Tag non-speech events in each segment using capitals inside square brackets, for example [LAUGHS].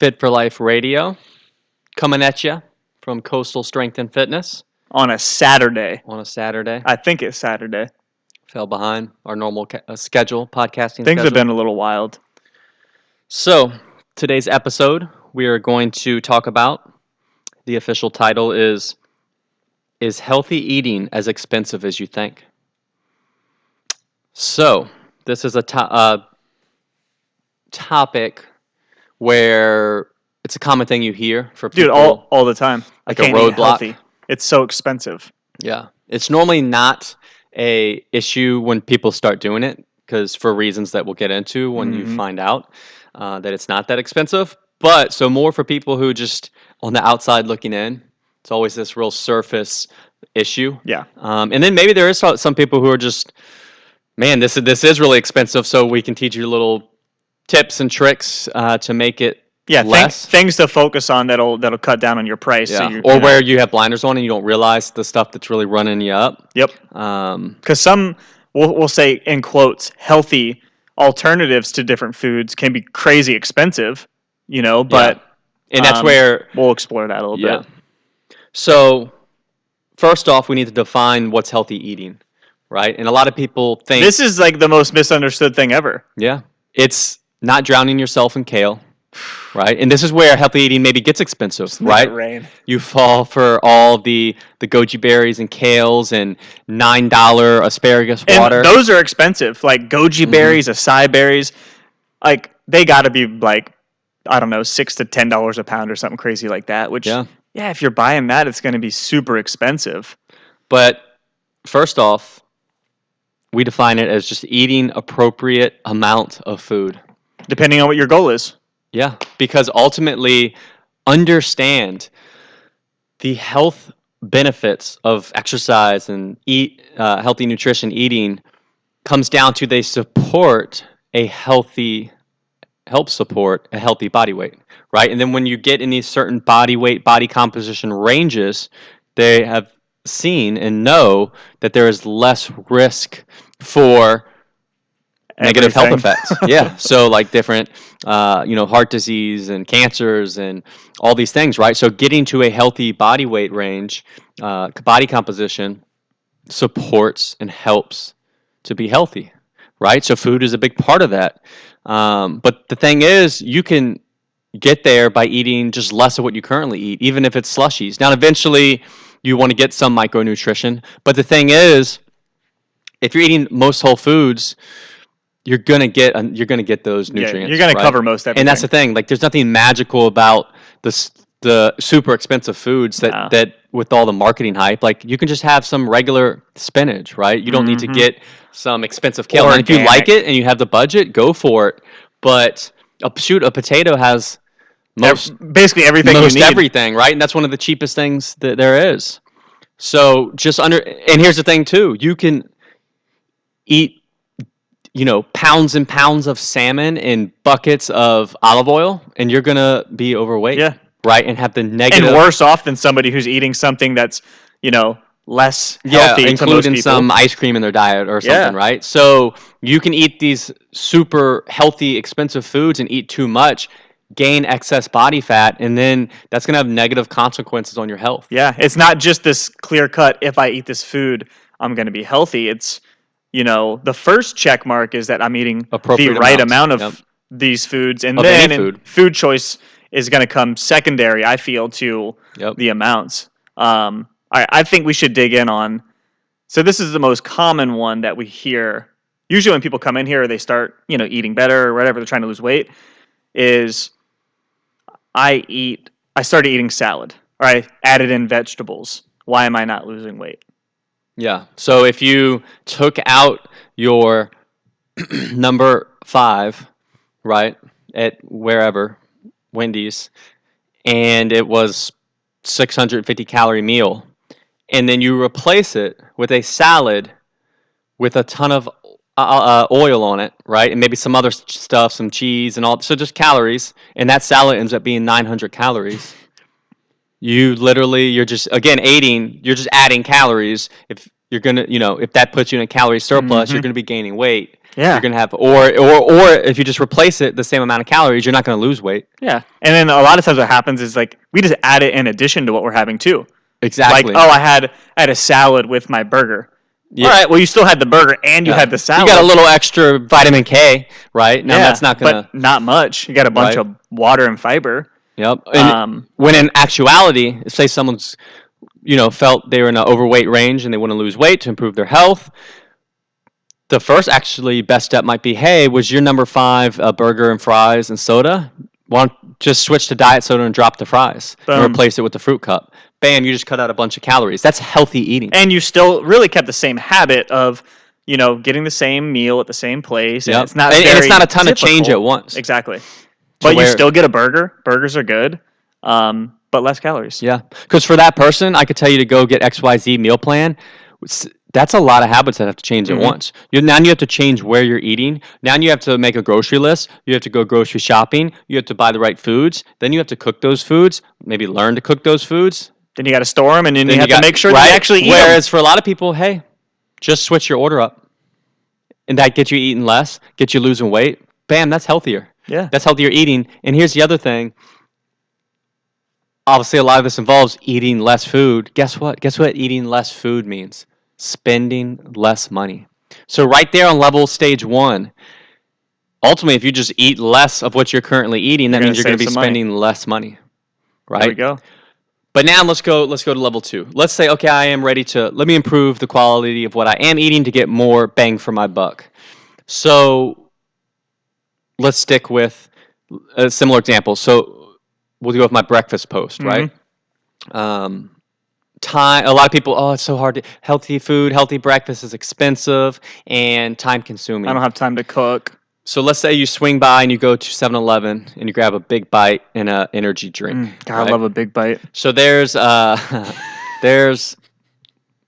Fit for Life Radio, coming at you from Coastal Strength and Fitness on a Saturday. on a Saturday. I think it's Saturday. Fell behind our normal ca- uh, schedule, podcasting Things schedule. have been a little wild. So, today's episode, we are going to talk about the official title is Is Healthy Eating as Expensive as You Think? So, this is a to- uh, topic where it's a common thing you hear for people. Dude, all, all the time. Like a roadblock. healthy. It's so expensive. Yeah. It's normally not a issue when people start doing it because for reasons that we'll get into when you Mhm. find out uh, that it's not that expensive. But so more for people who just on the outside looking in, it's always this real surface issue. Yeah. Um, and then maybe there is some people who are just, man, this is this is really expensive, so we can teach you a little tips and tricks uh, to make it Yeah, Less. things to focus on that'll that'll cut down on your price. So yeah. you're, or you know- where you have blinders on and you don't realize the stuff that's really running you up. Yep. Um, Because some we'll, we'll say in quotes healthy alternatives to different foods can be crazy expensive. You know, but and that's Um, where we'll explore that a little yeah. bit. So first off, we need to define what's healthy eating, right? And a lot of people think This is like the most misunderstood thing ever. yeah, it's not drowning yourself in kale, right? And this is where healthy eating maybe gets expensive, right? Rain. You fall for all the the goji berries and kales and nine dollar asparagus And water. those are expensive. Like goji Mhm. berries, acai berries, like they got to be like I don't know, six to ten dollars a pound or something crazy like that. Which Yeah. yeah, if you're buying that, it's going to be super expensive. But first off, we define it as just eating appropriate amount of food. Depending on what your goal is. Yeah, because ultimately understand the health benefits of exercise and eat uh, healthy nutrition eating comes down to they support a healthy help support a healthy body weight right and then when you get in these certain body weight body composition ranges they have seen and know that there is less risk for negative health effects. [LAUGHS] yeah. So like different, uh, you know, heart disease and cancers and all these things, right? So getting to a healthy body weight range, uh, body composition supports and helps to be healthy, right? So food is a big part of that. Um, but the thing is, you can get there by eating just less of what you currently eat, even if it's slushies. Now, eventually, you want to get some micronutrition. But the thing is, if you're eating most whole foods, you're gonna get you're gonna get those Yeah, nutrients. you're going right? to cover most everything. and that's the thing. Like, there's nothing magical about this the super expensive foods that No. that with all the marketing hype. Like, you can just have some regular spinach, right? You don't need to Mhm. get some expensive kale. And if you like it and you have the budget, go for it. But a, shoot, a potato has most basically everything most you need. everything, right? And that's one of the cheapest things that there is. So just under, and here's the thing too: you can eat, you know, pounds and pounds of salmon in buckets of olive oil, and you're gonna be overweight, Yeah. right? And have the negative. and worse off than somebody who's eating something that's you know less yeah, healthy most including some ice cream in their diet or something, Yeah. right? So you can eat these super healthy, expensive foods and eat too much, gain excess body fat, and then that's gonna have negative consequences on your health. yeah it's not just this clear cut if i eat this food i'm going to be healthy it's you know the first check mark is that i'm eating the right amount of yep. these foods and Of then food. food choice is going to come secondary i feel to Yep. the amounts um, I, I think we should dig in on so this is the most common one that we hear usually when people come in here they start you know eating better or whatever they're trying to lose weight is i eat i started eating salad or i added in vegetables why am i not losing weight Yeah. So if you took out your [CLEARS THROAT] number five, right, at wherever, Wendy's, and it was 650 calorie meal, and then you replace it with a salad with a ton of uh, uh, oil on it, right, and maybe some other stuff, some cheese and all, so just calories, and that salad ends up being 900 calories. You literally, you're just again eating. You're just adding calories. If you're gonna, you know, if that puts you in a calorie surplus, you're Mhm. gonna be gaining weight. Yeah. You're gonna have, or or or if you just replace it the same amount of calories, you're not gonna lose weight. Yeah. And then a lot of times what happens is like we just add it in addition to what we're having too. Exactly. Like, oh, I had I had a salad with my burger. Yeah. All right. Well, you still had the burger and you Yeah. had the salad. You got a little extra vitamin K, right? Now yeah, that's not gonna. but not much. You got a bunch Right. of water and fiber. Yep. And Um, when in actuality, say someone's, you know, felt they were in an overweight range and they want to lose weight to improve their health, the first actually best step might be, hey, was your number five a burger and fries and soda? Want just switch to diet soda and drop the fries and replace it with the fruit cup? Bam, you just cut out a bunch of calories. That's healthy eating. and you still really kept the same habit of you know getting the same meal at the same place. And it's not and, and it's not a ton of change at once. Exactly. But you still get a burger. Burgers are good, um, but less calories. Yeah, because for that person, I could tell you to go get X Y Z meal plan. That's a lot of habits that have to change Mhm. at once. You now you have to change where you're eating. Now you have to make a grocery list. You have to go grocery shopping. You have to buy the right foods. Then you have to cook those foods. Maybe learn to cook those foods. Then you got to store them, and then, Then you have got- to make sure right? that you actually eat. Whereas for a lot of people, hey, just switch your order up, and that gets you eating less, get you losing weight. Bam, that's healthier. Yeah. That's healthier eating. And here's the other thing. Obviously, a lot of this involves eating less food. Guess what? Guess what eating less food means? Spending less money. So, right there on level stage one, ultimately, if you just eat less of what you're currently eating, that You're means you're gonna be save some money. spending less money. Right? There we go. But now let's go let's go to level 2. Let's say okay, I am ready to let me improve the quality of what I am eating to get more bang for my buck. So let's stick with a similar example. So we'll go with my breakfast post, right? Um time a lot of people oh it's so hard to healthy food healthy breakfast is expensive and time consuming I don't have time to cook. so let's say you swing by and you go to 7-eleven and you grab a big bite and a energy drink Mm, God, right? I love a big bite. So there's uh [LAUGHS] there's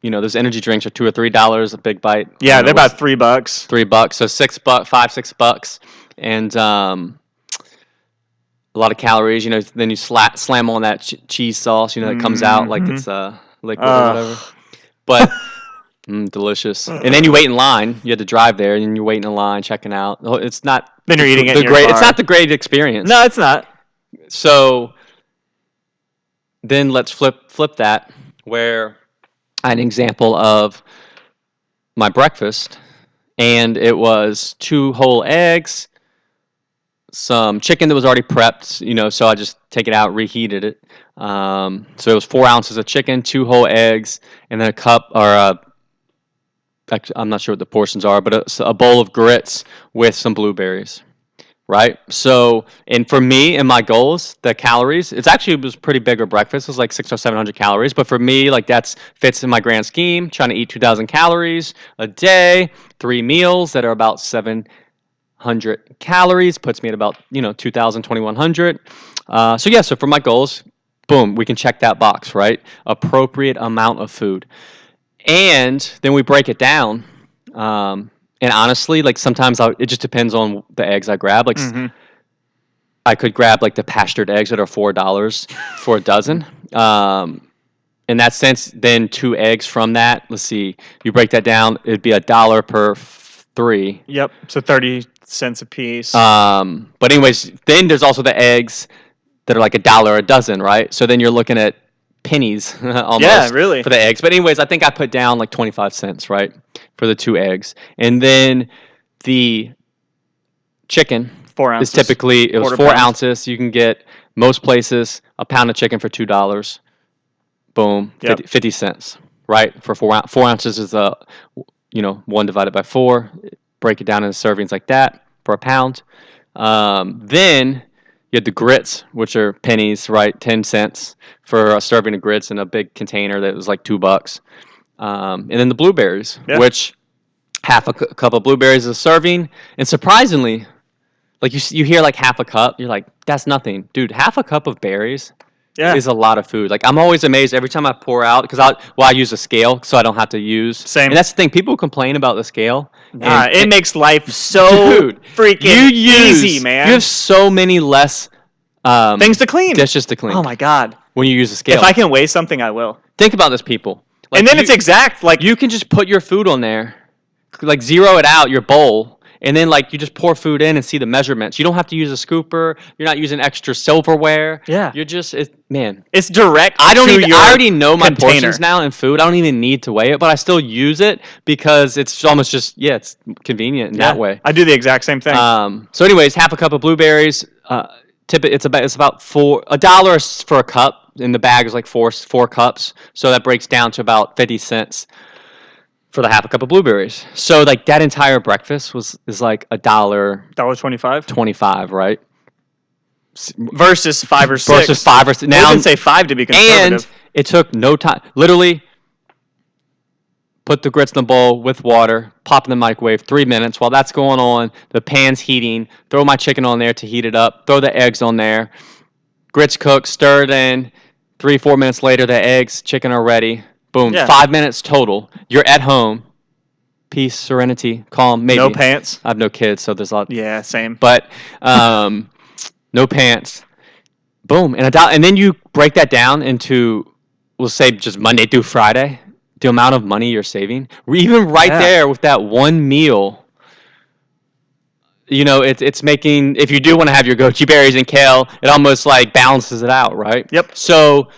you know those energy drinks are two or three dollars a big bite. Yeah, they're about three bucks. three bucks. So six buck five six bucks and um a lot of calories. You know then you sla- slam on that ch- cheese sauce. You know that comes out like Mhm. it's uh liquid Ugh. or whatever. But [LAUGHS] mm, delicious. And then you wait in line. You had to drive there, and you're waiting in line, checking out. Oh, It's not Then you're eating it the great. car. It's not the great experience. No, it's not. So then let's flip flip that where I had an example of my breakfast and it was two whole eggs, some chicken that was already prepped, you know, so I just take it out, reheated it. Um, so it was four ounces of chicken, two whole eggs, and then a cup or a actually, I'm not sure what the portions are, but a, a bowl of grits with some blueberries right? So, and for me and my goals, the calories, it's actually it was pretty big a breakfast. It was like six or seven hundred calories, but for me, like that's fits in my grand scheme. Trying to eat two thousand calories a day, three meals that are about seven hundred calories puts me at about you know 2000 2100 uh, so yeah so for my goals boom we can check that box right? Appropriate amount of food. And then we break it down um, and honestly like sometimes I'll, it just depends on the eggs i grab. Like Mhm. i could grab like the pastured eggs that are four dollars for a dozen. Um, in that sense then two eggs from that let's see you break that down it'd be a dollar per three. Yep. So thirty cents a piece. um, but anyways, then there's also the eggs that are like a dollar a dozen, right? So then you're looking at pennies [LAUGHS] almost yeah, really. for the eggs. But anyways, I think I put down like 25 cents, right, for the two eggs, and then the chicken Four is ounces. typically it was four pound. ounces. You can get most places a pound of chicken for two dollars. Boom, Yep. 50, 50 cents, right? For four four ounces is a you know one divided by four. Break it down into servings like that for a pound. Um, then you had the grits, which are pennies, right? Ten cents for a serving of grits in a big container that was like two bucks. Um, and then the blueberries, Yeah. which half a cu- cup of blueberries is a serving. And surprisingly, like you you hear like half a cup, you're like, that's nothing, dude. Half a cup of berries Yeah. is a lot of food. Like I'm always amazed every time I pour out because I well I use a scale so I don't have to use. Same. And that's the thing. People complain about the scale. Nah, and- it makes life so Dude, freaking you use easy, man. You have so many less um, Things to clean. dishes to clean Oh my god. when you use a scale. If I can weigh something, I will. Think about this, people. Like, and then you- it's exact. Like you can just put your food on there, like zero it out your bowl, and then like you just pour food in and see the measurements. You don't have to use a scooper. You're not using extra silverware. Yeah. You're just it, man. It's direct. I don't even. your I already know my container. portions now in food. I don't even need to weigh it, but I still use it because it's almost just yeah, it's convenient in Yeah, that way. I do the exact same thing. Um, so, anyways, half a cup of blueberries. Uh, tip it, it's about it's about four a dollar for a cup. And the bag is like four four cups, so that breaks down to about fifty cents for the half a cup of blueberries. So, like that entire breakfast was is like a dollar Dollar twenty five twenty five, right? versus five or six. Versus five or six. Now, I say five to be conservative. and it took no time. Literally, put the grits in the bowl with water, pop in the microwave, three minutes. While that's going on, the pan's heating. Throw my chicken on there to heat it up. Throw the eggs on there. Grits cook, stir it in. Three, four minutes later, the eggs, chicken are ready. Boom. Yeah. Five minutes total. You're at home. Peace, serenity, calm. Maybe. no pants. I have no kids, so there's a lot. Yeah, same. But um, [LAUGHS] no pants. Boom, and a do- and then you break that down into, we'll say just Monday through Friday, the amount of money you're saving. We even right Yeah. there with that one meal, you know, it's it's making. If you do want to have your goji berries and kale, it almost like balances it out, right? Yep. So.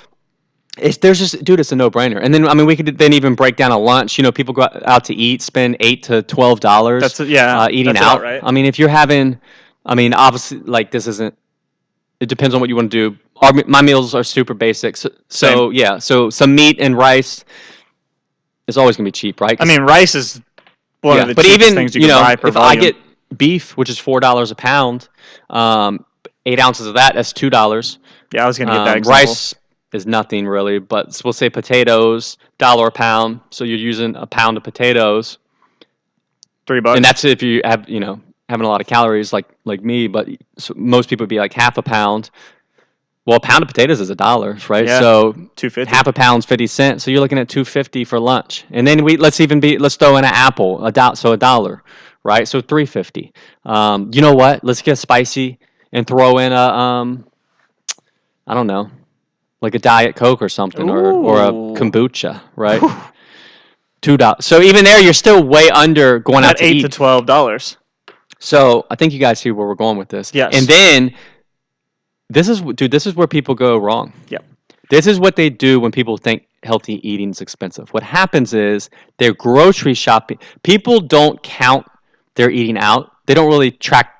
It's, there's just dude, it's a no-brainer. And then I mean, we could then even break down a lunch. You know, people go out to eat, spend eight to twelve dollars That's yeah. uh, eating that's out. right. I mean, if you're having, I mean, obviously, like this isn't. It depends on what you want to do. Our, my meals are super basic, so, so yeah. So some meat and rice is always gonna be cheap, right? I mean, rice is one Yeah, of the but cheapest even things you, you can know, buy per if volume. I get beef, which is four dollars a pound, um, eight ounces of that, that's two dollars. yeah, I was gonna get that Um, example. rice is nothing really, but we'll say potatoes, dollar a pound. So you're using a pound of potatoes. three bucks. and that's if you have you know having a lot of calories like like me but so most people would be like half a pound well a pound of potatoes is a dollar right Yeah. so two fifty. half a pound's 50 cents so you're looking at 250 for lunch and then we let's even be let's throw in an apple a do, so a dollar right so 350 um, you know what let's get spicy and throw in a um, i don't know like a diet coke or something or, or a kombucha right two dollars so even there you're still way under going out At to eight eat to twelve dollars. so I think you guys see where we're going with this. Yes. And then this is dude, this is where people go wrong. Yep. This is what they do when people think healthy eating is expensive. What happens is they're grocery shopping. People don't count their eating out. They don't really track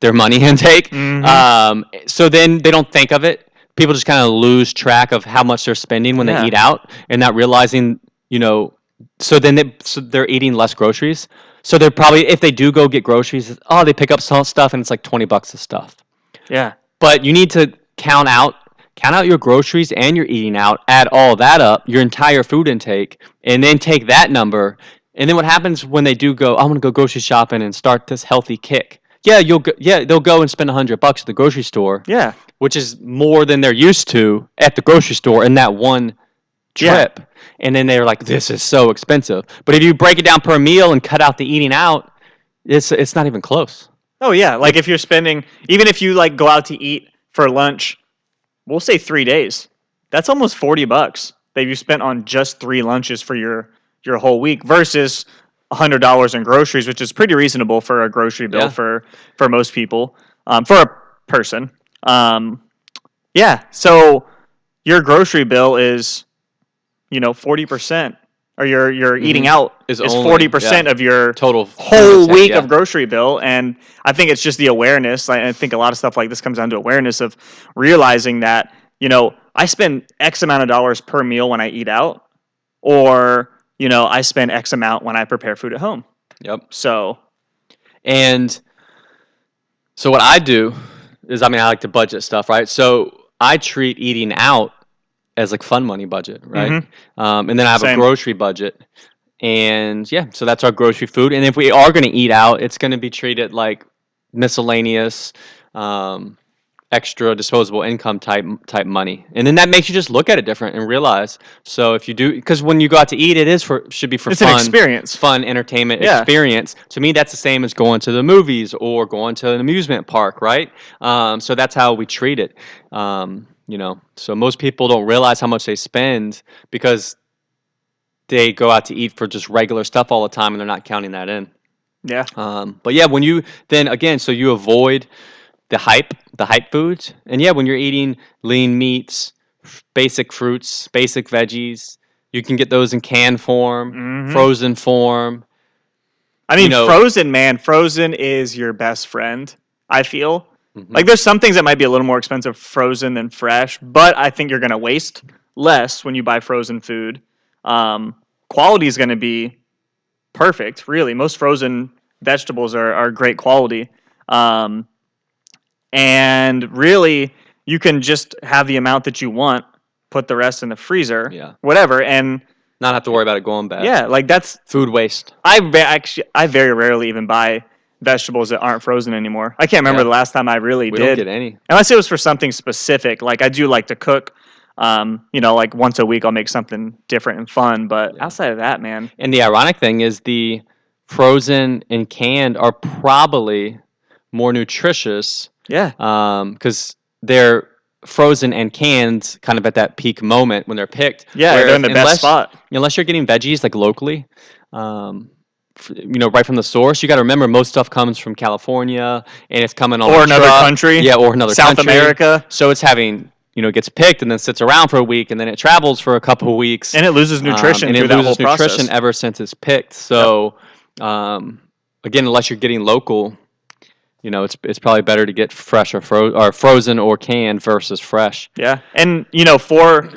their money [LAUGHS] intake. Mhm. Um, so then they don't think of it. People just kind of lose track of how much they're spending when Yeah. they eat out and not realizing, you know, so then they, so they're eating less groceries. So they're probably if they do go get groceries, oh, they pick up some stuff and it's like 20 bucks of stuff. Yeah. But you need to count out count out your groceries and your eating out, add all that up, your entire food intake, and then take that number. And then what happens when they do go, I'm going to go grocery shopping and start this healthy kick. Yeah, you'll go, yeah, they'll go and spend a 100 bucks at the grocery store, Yeah. which is more than they're used to at the grocery store in that one trip. Yeah. And then they're like, this is so expensive. But if you break it down per meal and cut out the eating out, it's it's not even close. Oh yeah. Like if you're spending, even if you like go out to eat for lunch, we'll say three days. That's almost forty bucks that you spent on just three lunches for your your whole week versus hundred dollars in groceries, which is pretty reasonable for a grocery bill Yeah. for for most people, um, for a person. Um, yeah. So your grocery bill is, you know, forty percent, or your your eating out Mm-hmm. Is forty percent yeah. of your Total whole week yeah. of grocery bill and i think it's just the awareness i I think a lot of stuff like this comes down to awareness of realizing that you know i spend x amount of dollars per meal when i eat out or you know i spend x amount when i prepare food at home Yep. so And so what I do is, I mean, I like to budget stuff, right? So I treat eating out as like fun money budget, right? Um, and then I have Same. a grocery budget. And yeah, so that's our grocery food. And if we are going to eat out, it's going to be treated like miscellaneous, um, extra disposable income type type money. And then that makes you just look at it different and realize. So if you do, because when you go out to eat, it is for should be for it's fun an experience fun entertainment Yeah. experience. To me, that's the same as going to the movies or going to an amusement park, right? Um, so that's how we treat it. Um, you know, so most people don't realize how much they spend because they go out to eat for just regular stuff all the time and they're not counting that in. Yeah. Um, but yeah, when you then again, so you avoid the hype, the hype foods, and yeah, when you're eating lean meats, basic fruits, basic veggies, you can get those in can form, Mhm. frozen form. I mean, you know- frozen, man, frozen is your best friend. I feel Mhm. like there's some things that might be a little more expensive frozen than fresh, but I think you're gonna waste less when you buy frozen food. Um, quality is gonna be perfect. Really, most frozen vegetables are are great quality, um, and really you can just have the amount that you want, put the rest in the freezer, Yeah. whatever, and Not have to worry about it going bad. yeah, like that's Food waste. I actually I very rarely even buy vegetables that aren't frozen anymore. I can't remember Yeah. the last time I really We did, don't get any. unless it was for something specific. Like I do like to cook. Um, you know, like once a week I'll make something different and fun. But Yeah. outside of that, man, And the ironic thing is the frozen and canned are probably more nutritious yeah, because they're frozen and canned kind of at that peak moment when they're picked. yeah, they're in the unless, best spot. Unless you're getting veggies like locally, um, you know, right from the source, you got to remember most stuff comes from California and it's coming on Or another truck. country. Yeah, or another South country. America, So it's having you know it gets picked and then sits around for a week and then it travels for a couple of weeks and it loses nutrition um, and it loses nutrition process. ever since it's picked. So, um, again, unless you're getting local, you know, it's it's probably better to get fresh or fro- or frozen or canned versus fresh. Yeah, and you know, for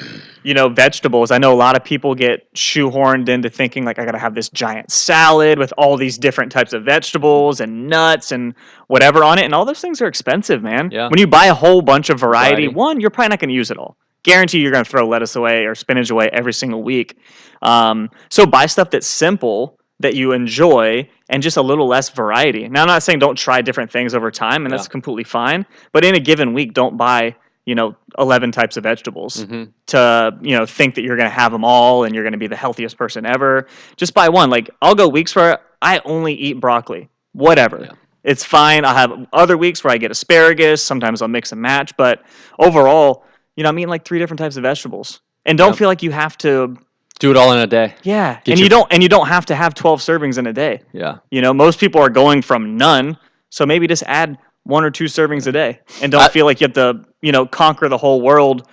you know vegetables, I know a lot of people get shoehorned into thinking like I got to have this giant salad with all these different types of vegetables and nuts and whatever on it, and all those things are expensive, man. Yeah. When you buy a whole bunch of variety, Variety. one, you're probably not going to use it all. Guarantee you're going to throw lettuce away or spinach away every single week. Um, so buy stuff that's simple that you enjoy and just a little less variety. Now, I'm not saying don't try different things over time, and that's completely fine. But in a given week, don't buy you know 11 types of vegetables hmm to you know think that you're going to have them all and you're going to be the healthiest person ever. Just buy one. Like I'll go weeks where I only eat broccoli. Whatever. Yeah. It's fine. I'll have other weeks where I get asparagus. Sometimes I'll mix and match. But overall, you know, I'm eating like three different types of vegetables. And don't Yep. feel like you have to Do it all in a day. yeah. Get and your- you don't and you don't have to have 12 servings in a day. Yeah, You know, most people are going from none. So maybe just add one or two servings a day and don't I- feel like you have to, you know, conquer the whole world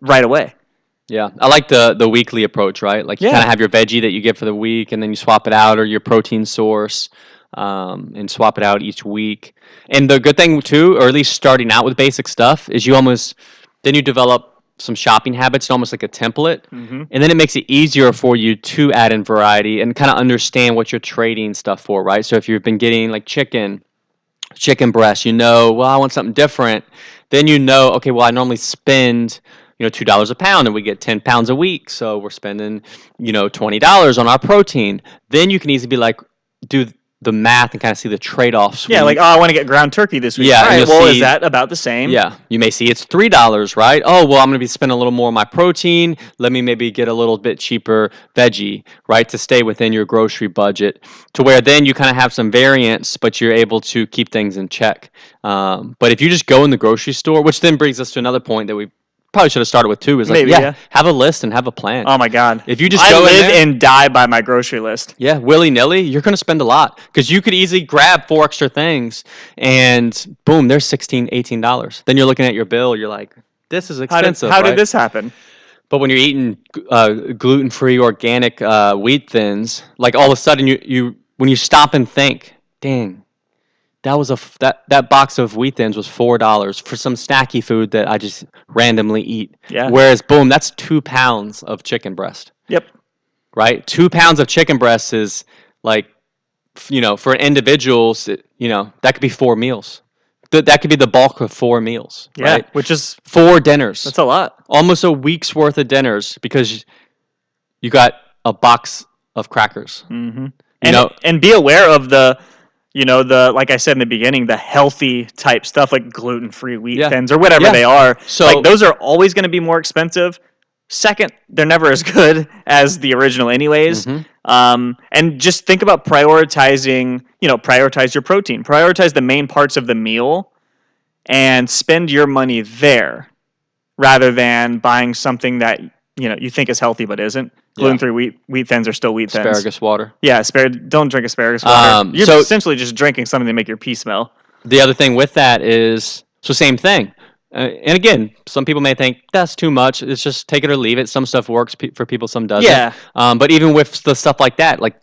right away. yeah. I like the the weekly approach, right? Like you Yeah. kind of have your veggie that you get for the week, and then you swap it out, or your protein source, um, and swap it out each week. And the good thing too, or at least starting out with basic stuff, is you almost then you develop some shopping habits, almost like a template. Mm-hmm. And then it makes it easier for you to add in variety and kind of understand what you're trading stuff for, right? So if you've been getting like chicken, chicken breast, you know, well, I want something different. Then you know, okay, well, I normally spend, you know, two dollars a pound, and we get ten pounds a week, so we're spending, you know, twenty dollars on our protein. Then you can easily be like, do the math and kind of see the trade-offs. Yeah, like oh, I want to get ground turkey this week. Yeah, All right, well, see- is that about the same? Yeah, you may see it's three dollars, right? Oh, well, I'm going to be spending a little more on my protein. Let me maybe get a little bit cheaper veggie, right, to stay within your grocery budget. To where then you kind of have some variance, but you're able to keep things in check. Um, but if you just go in the grocery store, which then brings us to another point that we probably should have started with two. is like, Maybe, yeah, yeah. have a list and have a plan. Oh my god. if you just I go in live there, and die by my grocery list. yeah, willy nilly, you're going to spend a lot because you could easily grab four extra things and boom, there's 16 $18. Then you're looking at your bill, you're like, this is How did, expensive. how right? did this happen? But when you're eating uh, gluten-free organic uh, wheat thins, like all of a sudden you, you when you stop and think, dang, that was a that that box of wheat thins was four dollars for some snacky food that I just randomly eat. Yeah. Whereas, boom, that's two pounds of chicken breast Yep. right? Two pounds of chicken breast is like, you know, for an individual, you know, that could be four meals. Th- that could be the bulk of four meals, Yeah. right? Which is Four dinners, that's a lot. almost a week's worth of dinners because you got a box of crackers. Mm-hmm. You And know, and be aware of the, you know, the like I said in the beginning, the healthy type stuff like gluten free wheat Yeah. thins or whatever Yeah. they are. so like those are always going to be more expensive. Second, they're never as [LAUGHS] good as the original, anyways. Mhm. Um, and just think about prioritizing. You know, prioritize your protein. Prioritize the main parts of the meal, and spend your money there, rather than buying something that you know you think is healthy but isn't. Gluten free wheat wheat thins are still wheat thins. Asparagus water. Yeah, asparagus. Don't drink asparagus water. Um, You're so- essentially just drinking something to make your pee smell. The other thing with that is so same thing. Uh, and again, some people may think that's too much. It's just take it or leave it. Some stuff works pe- for people, some doesn't. Yeah. Um, but even with the stuff like that, like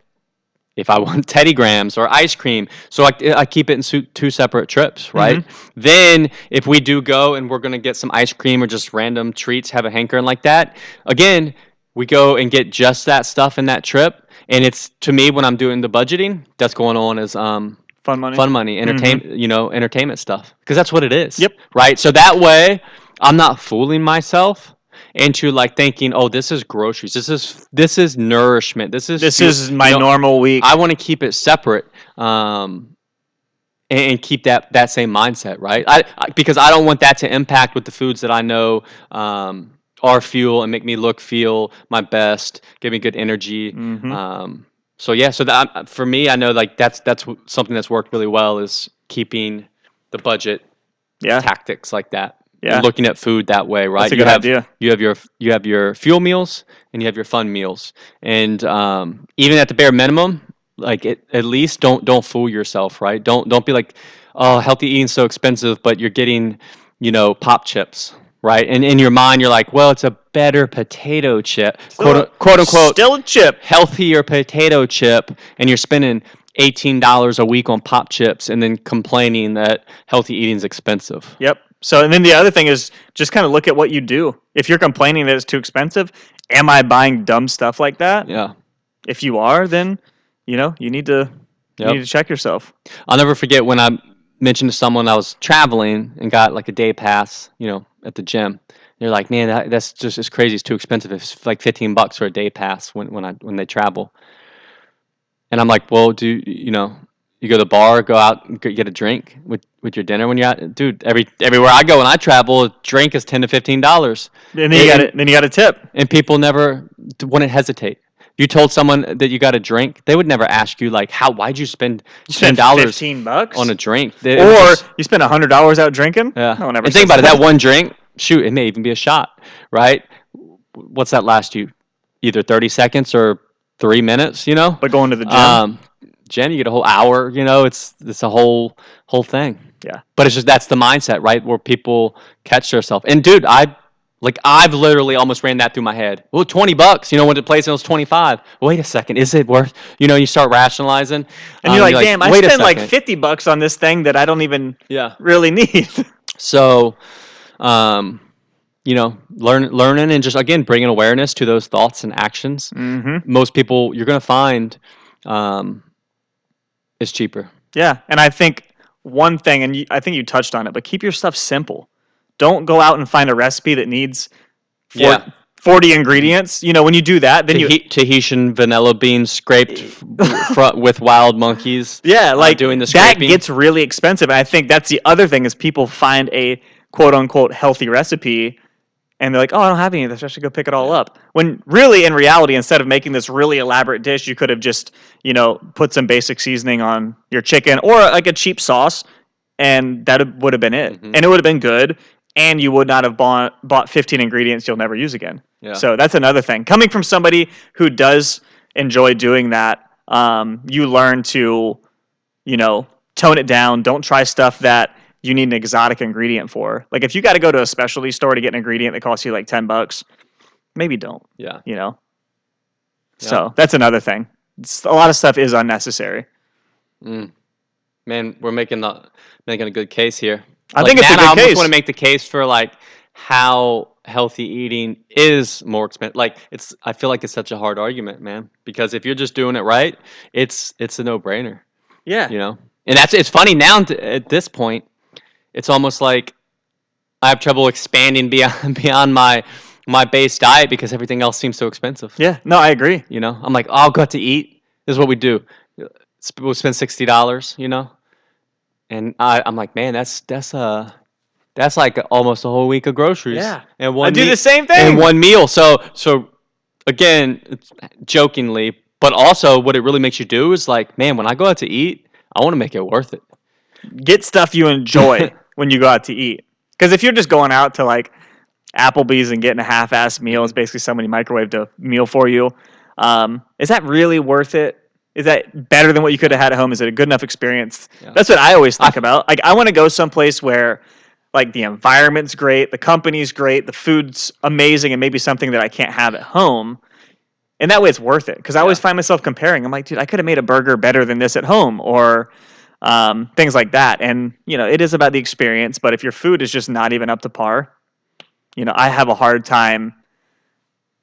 if I want [LAUGHS] Teddy Grahams or ice cream, so I, I keep it in two separate trips, right? Mm-hmm. Then if we do go and we're gonna get some ice cream or just random treats, have a hankering like that, again, we go and get just that stuff in that trip. And it's to me when I'm doing the budgeting, that's going on is um, Fun money. fun money, entertain, you know, entertainment stuff, because that's what it is. Yep. Right. So that way, I'm not fooling myself into like thinking, oh, this is groceries. This is this is nourishment. This is This fuel." is my You know, normal week. I want to keep it separate. Um, and, and keep that that same mindset, right? I, I because I don't want that to impact with the foods that I know um, are fuel and make me look feel my best, give me good energy. Mhm. Um, so yeah, so that for me, I know like that's that's something that's worked really well is keeping the budget yeah. tactics like that. Yeah. Looking at food that way, right? That's a you have, idea. You have your you have your fuel meals and you have your fun meals, and um, even at the bare minimum, like it, at least don't don't fool yourself, right? Don't don't be like, oh, healthy eating's so expensive, but you're getting, you know, pop chips, right? And in your mind, you're like, well, it's a better potato chip, quote quote unquote, Still a chip. healthier potato chip and you're spending $18 a week on pop chips and then complaining that healthy eating is expensive. Yep. So, and then the other thing is just kind of look at what you do. If you're complaining that it's too expensive, am I buying dumb stuff like that? Yeah. If you are, then you know you need to you need to check yourself. I'll never forget when I mentioned to someone I was traveling and got like a day pass, you know, at the gym. They're like, "Man, that, that's just it's crazy. It's too expensive. It's like 15 bucks for a day pass when when I when they travel." And I'm like, "Well, do you know, you go to the bar, go out, and get a drink with with your dinner when you're out, dude. Every everywhere I go when I travel, a drink is ten to fifteen dollars, And then you got to then you got a tip. and people never wouldn't hesitate. You told someone that you got a drink, they would never ask you like, "How? Why'd you spend ten dollars fifteen bucks on a drink?" They- or just- you spend hundred dollars out drinking. yeah. No and think about it. That one drink, shoot, it may even be a shot, right? What's that last you? Either thirty seconds or three minutes. You know. But going to the gym, Um, gym, you get a whole hour. You know, it's it's a whole whole thing. Yeah. But it's just that's the mindset, right? Where people catch themselves. And dude, I like I've literally almost ran that through my head. Well, twenty bucks. You know, when the place and it was twenty five. Wait a second, is it worth? You know, you start rationalizing, and um, you're like, damn, I "Wait a spent like fifty bucks on this thing that I don't even yeah. really need. [LAUGHS] So, um, you know, learn learning and just again bringing awareness to those thoughts and actions. mm-hmm. Most people you're gonna find, um, is cheaper. Yeah, and I think one thing, and you, I think you touched on it, but keep your stuff simple. Don't go out and find a recipe that needs four, Yeah. 40 ingredients. You know, when you do that, then you Tahi- Tahitian vanilla beans scraped [LAUGHS] fr- with wild monkeys. yeah, like doing the that scraping. gets really expensive. And I think that's the other thing is people find a quote unquote healthy recipe and they're like, oh, I don't have any of this. I should go pick it all up. When really, in reality, instead of making this really elaborate dish, you could have just, you know, put some basic seasoning on your chicken or like a cheap sauce, and that would have been it. Mhm. And it would have been good, and you would not have bought bought 15 ingredients you'll never use again. Yeah. So that's another thing. Coming from somebody who does enjoy doing that, um, you learn to, you know, tone it down. Don't try stuff that you need an exotic ingredient for. Like if you got to go to a specialty store to get an ingredient that costs you like 10 bucks, maybe don't, yeah. you know? Yeah. So that's another thing. It's, a lot of stuff is unnecessary. Mm. Man, we're making the making a good case here. I Like, think it's a good I almost case. want to make the case for like how healthy eating is more expensive. Like it's, I feel like it's such a hard argument, man. Because if you're just doing it right, it's it's a no brainer. yeah. you know and that's it's funny now at this point it's almost like i have trouble expanding beyond [LAUGHS] beyond my my base diet because everything else seems so expensive Yeah. No, I agree. you know i'm like oh, i'll go out to eat this is what we do we'll spend $60 you know and I, i'm like man that's that's uh that's like almost a whole week of groceries Yeah. and one I do meal- the same thing. and one meal so so again it's jokingly but also what it really makes you do is like man when i go out to eat i want to make it worth it Get stuff you enjoy [LAUGHS] when you go out to eat. Because if you're just going out to like, Applebee's and getting a half-assed meal. It's basically somebody microwaved a meal for you. Um, is that really worth it? Is that better than what you could have had at home? Is it a good enough experience? Yeah. That's what I always think about. Like, I want to go someplace where, like, the environment's great, the company's great, the food's amazing, and maybe something that I can't have at home. And that way, it's worth it. Because I always find myself comparing. I'm like, dude, I could have made a burger better than this at home, or um, things like that. And you know, it is about the experience. But if your food is just not even up to par, you know, I have a hard time,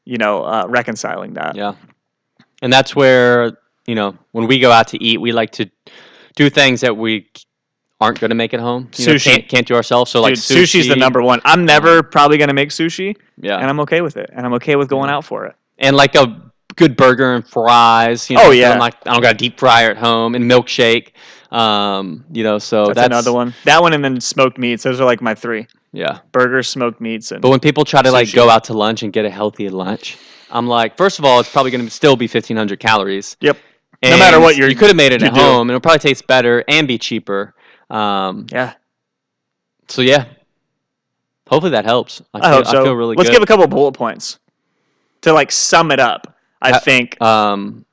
you know, uh, reconciling that. Yeah. And that's where, you know, when we go out to eat, we like to do things that we aren't going to make at home. You know, Sushi. can't, can't do ourselves. So like Dude, sushi's the number one. I'm never probably gonna make sushi, Yeah. and I'm okay with it. And I'm okay with going out for it. and like a good burger and fries. You Oh, know, so yeah. I'm like I don't got a deep fryer at home and milkshake. Um, you know, so That's, that's, another one. That one and then smoked meats. Those are like my three: Yeah, burgers, smoked meats, and but when people try to like go out to lunch and get a healthy lunch, I'm like, first of all, it's probably going to still be 1,500 calories. yep. No matter what you're- you could have made it at do. home, and it'll probably taste better and be cheaper. Um, Yeah, so yeah, hopefully that helps. I, I, feel, hope so. I feel really Let's good. give a couple bullet points to like sum it up. I Uh, think um,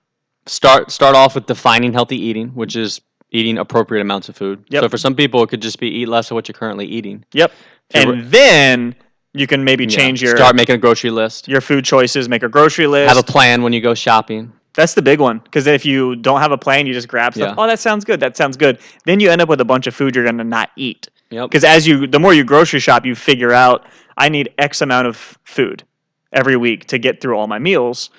start start off with defining healthy eating, which is eating appropriate amounts of food. Yep. So for some people, it could just be eat less of what you're currently eating. Yep. And then you can maybe Yeah. change your start making a grocery list. your food choices, make a grocery list. Have a plan when you go shopping. That's the big one. Because if you don't have a plan, you just grab stuff. Yeah. Oh, that sounds good. That sounds good. Then you end up with a bunch of food you're gonna not eat. Yep. Because as you, the more you grocery shop, you figure out I need X amount of food every week to get through all my meals.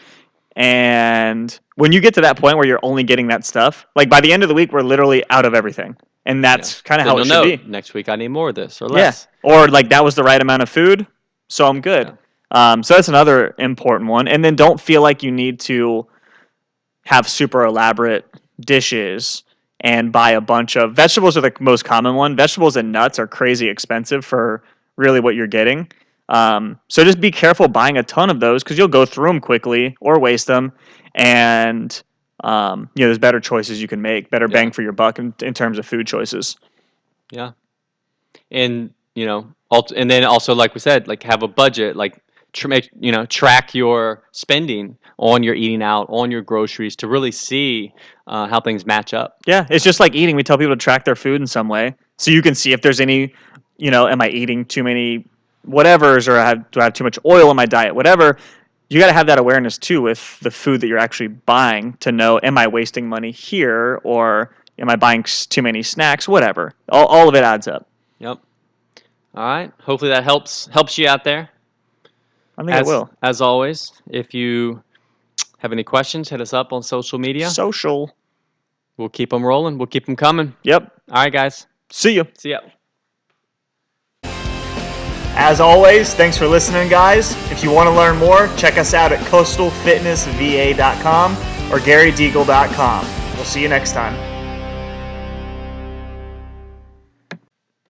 And when you get to that point where you're only getting that stuff, like by the end of the week, we're literally out of everything, and that's kind of how it should know, be. Next week I need more of this or less. Yeah. Or like that was the right amount of food, so I'm good. Um, so that's another important one. And then don't feel like you need to have super elaborate dishes and buy a bunch of vegetables are the most common one. Vegetables and nuts are crazy expensive for really what you're getting. Um, so just be careful buying a ton of those because you'll go through them quickly or waste them. And um, you know, there's better choices you can make, better bang Yeah. for your buck in, in terms of food choices. Yeah. And you know, and then also like we said, like have a budget, like make you know track your spending on your eating out, on your groceries to really see uh, how things match up. Yeah, it's just like eating. We tell people to track their food in some way, so you can see if there's any, you know, am I eating too many whatevers, or I have, do I have too much oil in my diet, whatever. You got to have that awareness too with the food that you're actually buying to know, am I wasting money here, or am I buying too many snacks, whatever. All, all of it adds up. Yep. All right. Hopefully that helps helps you out there. I think as, it will. As always, if you have any questions, hit us up on social media. Social. We'll keep them rolling. We'll keep them coming. Yep. All right, guys. See you. See ya. As always, thanks for listening, guys. If you want to learn more, check us out at coastalfitnessva.com or garydeagle.com. We'll see you next time.